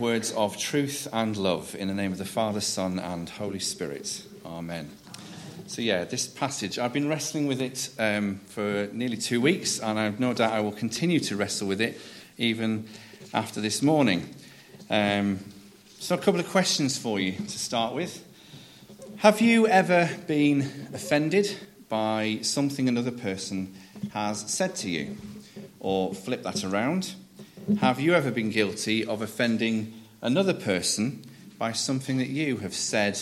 words of truth and love in the name of the Father, Son, and Holy Spirit. Amen. So, yeah, this passage, I've been wrestling with it um, for nearly two weeks, and I've no doubt I will continue to wrestle with it even after this morning. Um, so, a couple of questions for you to start with. Have you ever been offended by something another person has said to you? Or flip that around. Have you ever been guilty of offending another person by something that you have said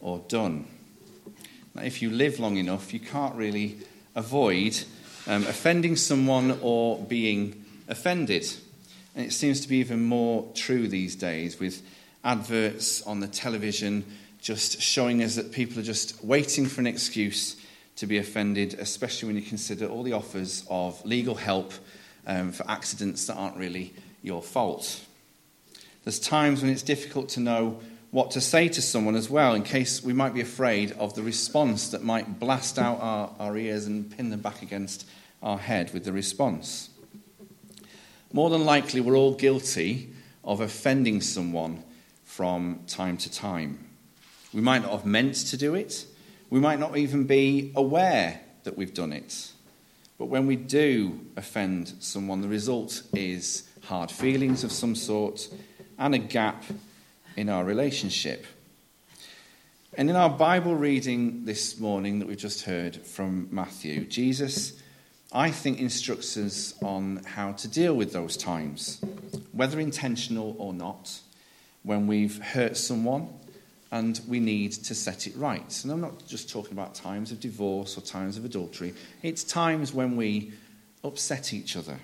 or done? Now, if you live long enough, you can't really avoid um, offending someone or being offended. And it seems to be even more true these days with adverts on the television just showing us that people are just waiting for an excuse to be offended, especially when you consider all the offers of legal help um, for accidents that aren't really your fault. There's times when it's difficult to know what to say to someone as well, in case we might be afraid of the response that might blast out our, our ears and pin them back against our head with the response. More than likely, we're all guilty of offending someone from time to time. We might not have meant to do it, we might not even be aware that we've done it. But when we do offend someone, the result is hard feelings of some sort and a gap in our relationship. And in our Bible reading this morning that we've just heard from Matthew, Jesus, I think, instructs us on how to deal with those times, whether intentional or not, when we've hurt someone and we need to set it right. And I'm not just talking about times of divorce or times of adultery, it's times when we upset each other.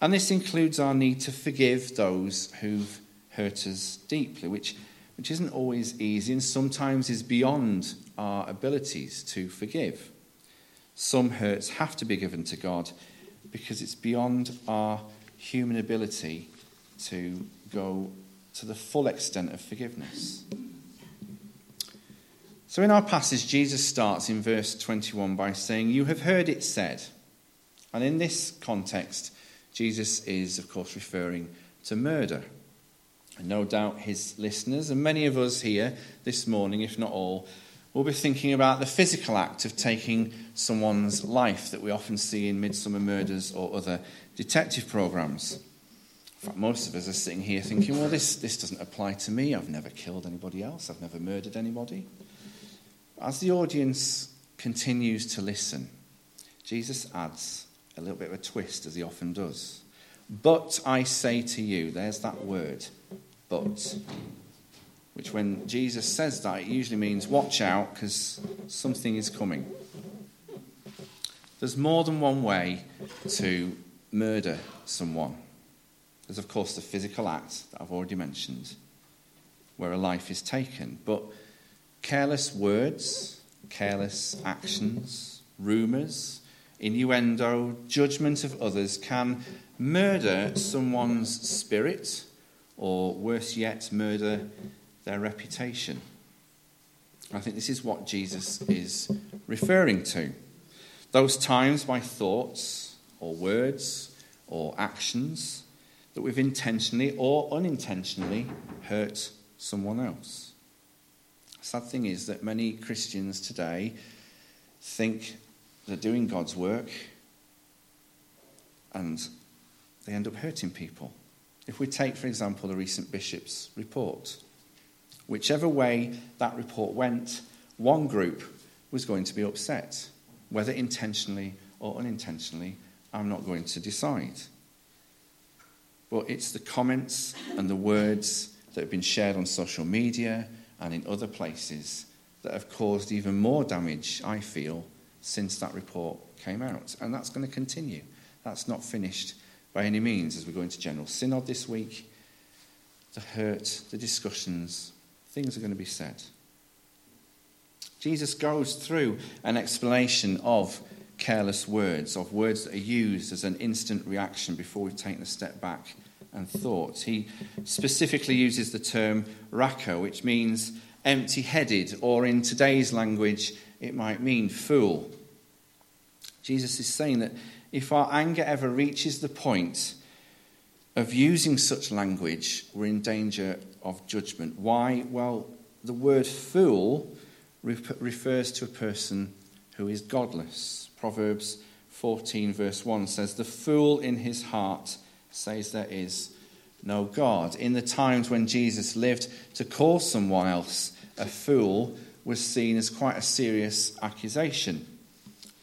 And this includes our need to forgive those who've hurt us deeply, which, which isn't always easy and sometimes is beyond our abilities to forgive. Some hurts have to be given to God because it's beyond our human ability to go to the full extent of forgiveness. So, in our passage, Jesus starts in verse 21 by saying, You have heard it said. And in this context, Jesus is, of course, referring to murder. And no doubt his listeners, and many of us here this morning, if not all, will be thinking about the physical act of taking someone's life that we often see in Midsomer Murders or other detective programs fact, most of us are sitting here thinking, well, this, this doesn't apply to me. I've never killed anybody else. I've never murdered anybody. As the audience continues to listen, Jesus adds a little bit of a twist, as he often does. But I say to you, there's that word, but, which when Jesus says that, it usually means watch out because something is coming. There's more than one way to murder someone. There's, of course, the physical act that I've already mentioned, where a life is taken. But careless words, careless actions, rumours, innuendo, judgment of others can murder someone's spirit, or worse yet, murder their reputation. I think this is what Jesus is referring to. Those times by thoughts or words or actions that we've intentionally or unintentionally hurt someone else. Sad thing is that many Christians today think they're doing God's work and they end up hurting people. If we take, for example, the recent bishop's report, whichever way that report went, one group was going to be upset. Whether intentionally or unintentionally, I'm not going to decide but it's the comments and the words that have been shared on social media and in other places that have caused even more damage, I feel, since that report came out. And that's going to continue. That's not finished by any means as we go into General Synod this week. The hurt, the discussions, things are going to be said. Jesus goes through an explanation of careless words, of words that are used as an instant reaction before we've taken a step back and thought. He specifically uses the term raka, which means empty headed, or in today's language, it might mean fool. Jesus is saying that if our anger ever reaches the point of using such language, we're in danger of judgment. Why? Well, the word fool refers to a person who is godless. Proverbs 14, verse 1 says, The fool in his heart says there is no God. In the times when Jesus lived, to call someone else a fool was seen as quite a serious accusation.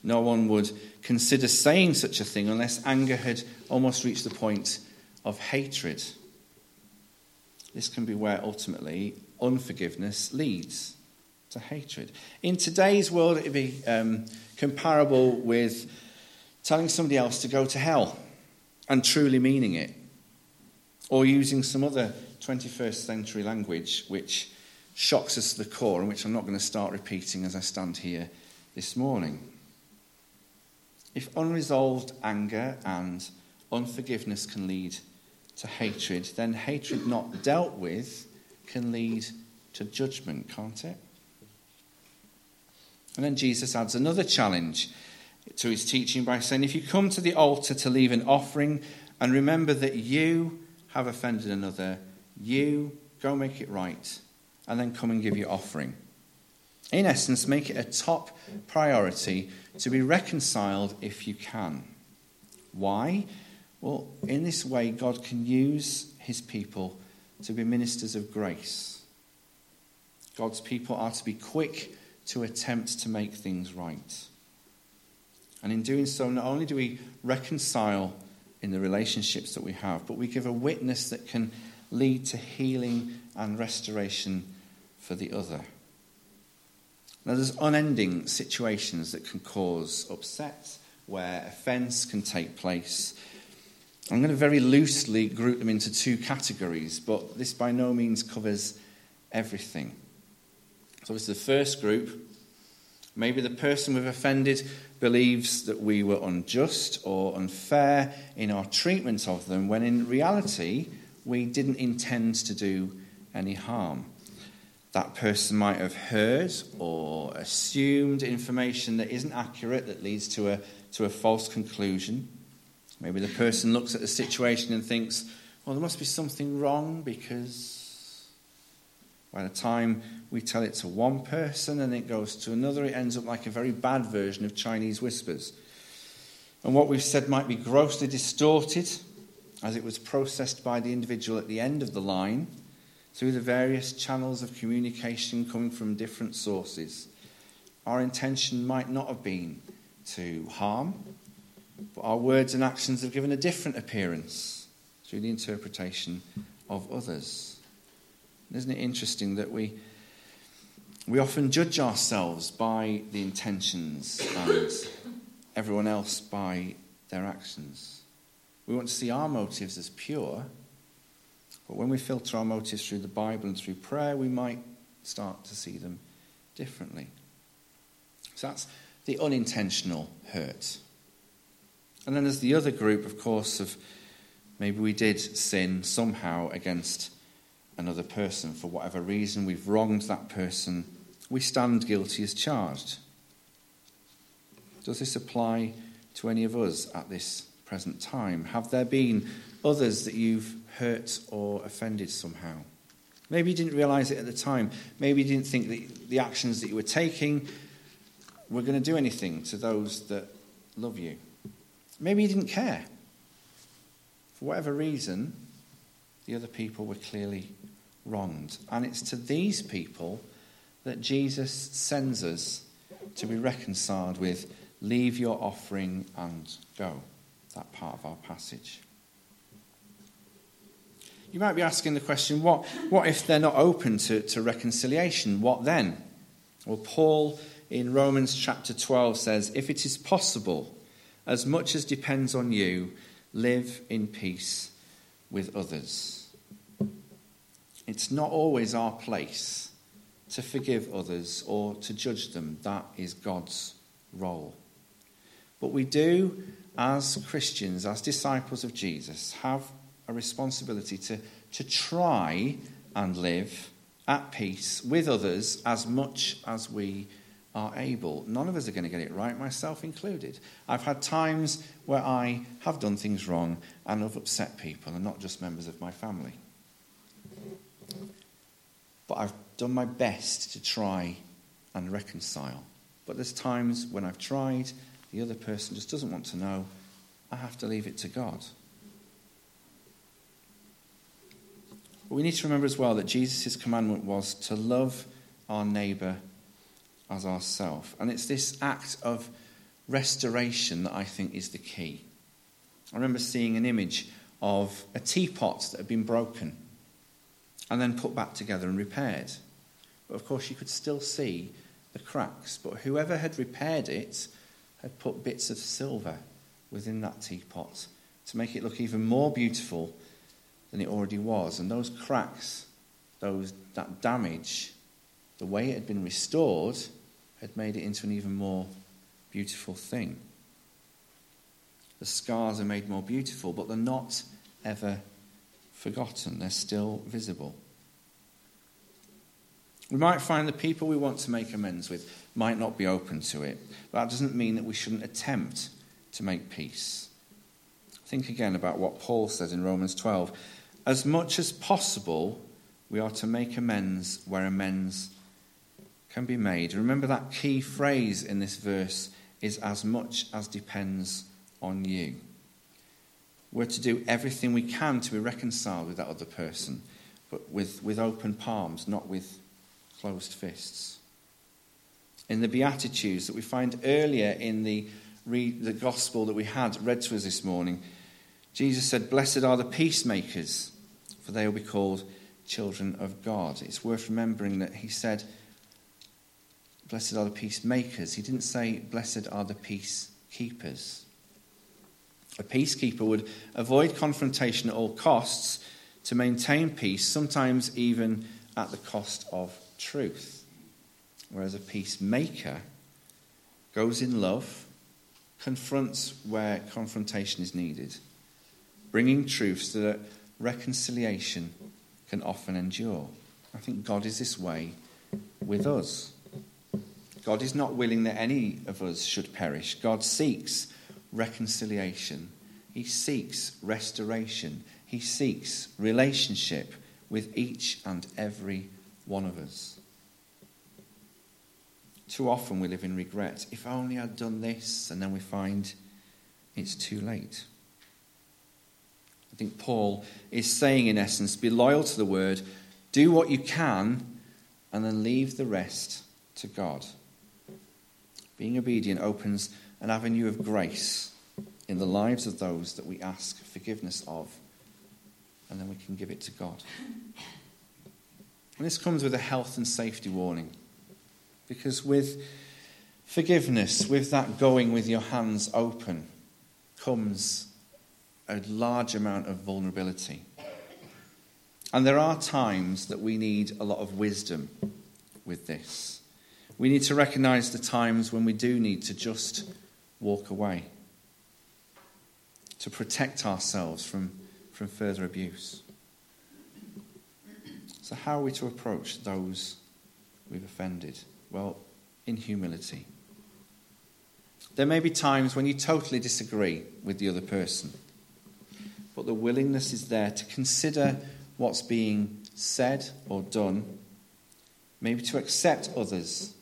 No one would consider saying such a thing unless anger had almost reached the point of hatred. This can be where ultimately unforgiveness leads to hatred. In today's world, it would be um, comparable with telling somebody else to go to hell and truly meaning it, or using some other 21st century language which shocks us to the core and which I'm not going to start repeating as I stand here this morning. If unresolved anger and unforgiveness can lead to hatred, then hatred not dealt with can lead to judgment, can't it? And then Jesus adds another challenge to his teaching by saying, If you come to the altar to leave an offering and remember that you have offended another, you go make it right and then come and give your offering. In essence, make it a top priority to be reconciled if you can. Why? Well, in this way, God can use his people to be ministers of grace. God's people are to be quick to attempt to make things right. And in doing so, not only do we reconcile in the relationships that we have, but we give a witness that can lead to healing and restoration for the other. Now, there's unending situations that can cause upset, where offence can take place. I'm going to very loosely group them into two categories, but this by no means covers everything. So, this is the first group. Maybe the person we've offended believes that we were unjust or unfair in our treatment of them, when in reality, we didn't intend to do any harm. That person might have heard or assumed information that isn't accurate, that leads to a, to a false conclusion. Maybe the person looks at the situation and thinks, well, there must be something wrong because by the time we tell it to one person and it goes to another, it ends up like a very bad version of Chinese whispers. And what we've said might be grossly distorted as it was processed by the individual at the end of the line through the various channels of communication coming from different sources. Our intention might not have been to harm, but our words and actions have given a different appearance through the interpretation of others. Isn't it interesting that we, we often judge ourselves by the intentions and everyone else by their actions? We want to see our motives as pure, but when we filter our motives through the Bible and through prayer, we might start to see them differently. So that's the unintentional hurt. And then there's the other group, of course, of maybe we did sin somehow against another person for whatever reason, we've wronged that person, we stand guilty as charged. Does this apply to any of us at this present time? Have there been others that you've hurt or offended somehow? Maybe you didn't realize it at the time. Maybe you didn't think that the actions that you were taking were going to do anything to those that love you. Maybe you didn't care. For whatever reason, the other people were clearly wronged. And it's to these people that Jesus sends us to be reconciled with leave your offering and go. That part of our passage. You might be asking the question what, what if they're not open to, to reconciliation? What then? Well, Paul in Romans chapter 12 says, If it is possible, as much as depends on you, live in peace with others. It's not always our place to forgive others or to judge them. That is God's role. But we do, as Christians, as disciples of Jesus, have a responsibility to, to try and live at peace with others as much as we are able. None of us are going to get it right, myself included. I've had times where I have done things wrong and have upset people, and not just members of my family. But I've done my best to try and reconcile. But there's times when I've tried, the other person just doesn't want to know. I have to leave it to God. But we need to remember as well that Jesus' commandment was to love our neighbour as ourself. And it's this act of restoration that I think is the key. I remember seeing an image of a teapot that had been broken and then put back together and repaired. But of course, you could still see the cracks. But whoever had repaired it had put bits of silver within that teapot to make it look even more beautiful than it already was. And those cracks, those, that damage, the way it had been restored, had made it into an even more beautiful thing. The scars are made more beautiful, but they're not ever forgotten, they're still visible. We might find the people we want to make amends with might not be open to it, but that doesn't mean that we shouldn't attempt to make peace. Think again about what Paul says in Romans 12. As much as possible, we are to make amends where amends can be made. Remember that key phrase in this verse is as much as depends on you. We're to do everything we can to be reconciled with that other person, but with, with open palms, not with closed fists. In the Beatitudes that we find earlier in the, the gospel that we had read to us this morning, Jesus said, Blessed are the peacemakers, for they will be called children of God. It's worth remembering that he said, Blessed are the peacemakers. He didn't say, Blessed are the peacekeepers. A peacekeeper would avoid confrontation at all costs to maintain peace, sometimes even at the cost of truth. Whereas a peacemaker goes in love, confronts where confrontation is needed, bringing truth so that reconciliation can often endure. I think God is this way with us. God is not willing that any of us should perish. God seeks reconciliation, He seeks restoration, He seeks relationship with each and every one of us. Too often we live in regret. If only I'd done this, and then we find it's too late. I think Paul is saying, in essence, be loyal to the word, do what you can, and then leave the rest to God. Being obedient opens an avenue of grace in the lives of those that we ask forgiveness of, and then we can give it to God. And this comes with a health and safety warning. Because with forgiveness, with that going with your hands open, comes a large amount of vulnerability. And there are times that we need a lot of wisdom with this. We need to recognize the times when we do need to just walk away, to protect ourselves from, from further abuse. So, how are we to approach those we've offended? Well, in humility. There may be times when you totally disagree with the other person, but the willingness is there to consider what's being said or done, maybe to accept others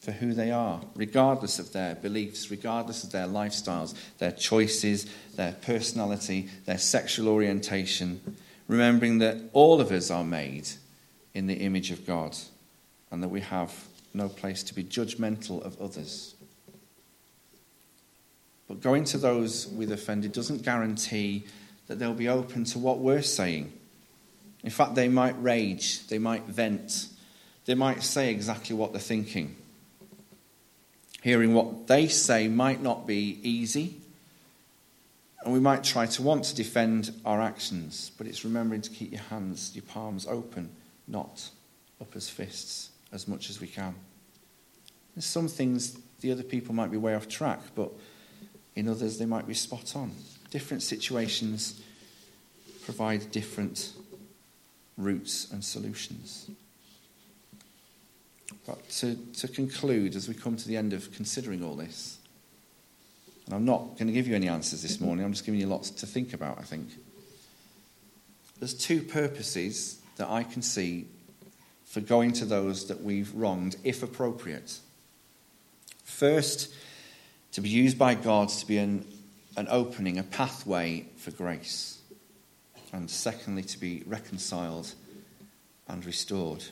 for who they are, regardless of their beliefs, regardless of their lifestyles, their choices, their personality, their sexual orientation, remembering that all of us are made in the image of God and that we have no place to be judgmental of others. But going to those we've offended doesn't guarantee that they'll be open to what we're saying. In fact, they might rage, they might vent, they might say exactly what they're thinking. Hearing what they say might not be easy, and we might try to want to defend our actions, but it's remembering to keep your hands, your palms open, not up as fists as much as we can. There's some things the other people might be way off track, but in others they might be spot on. Different situations provide different routes and solutions. But to, to conclude, as we come to the end of considering all this, and I'm not going to give you any answers this morning, I'm just giving you lots to think about, I think. There's two purposes that I can see for going to those that we've wronged, if appropriate. First, to be used by God to be an, an opening, a pathway for grace. And secondly, to be reconciled and restored.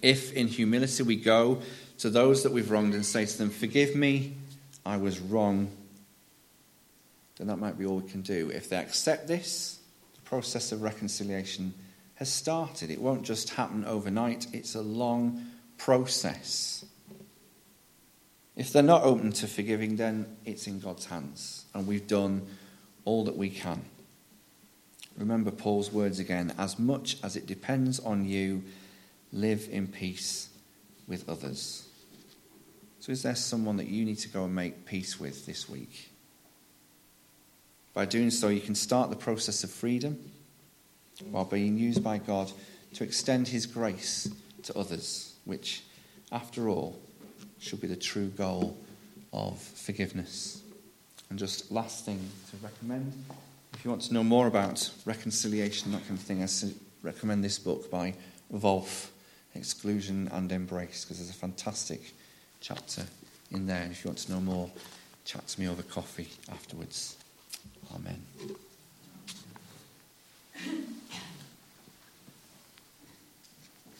If in humility we go to those that we've wronged and say to them, Forgive me, I was wrong, then that might be all we can do. If they accept this, the process of reconciliation has started. It won't just happen overnight, it's a long process. If they're not open to forgiving, then it's in God's hands, and we've done all that we can. Remember Paul's words again as much as it depends on you, live in peace with others. So, is there someone that you need to go and make peace with this week? By doing so, you can start the process of freedom while being used by God to extend His grace to others, which, after all, should be the true goal of forgiveness. And just last thing to recommend if you want to know more about reconciliation, that kind of thing, I recommend this book by Volf, Exclusion and Embrace, because there's a fantastic chapter in there. And if you want to know more, chat to me over coffee afterwards. Amen.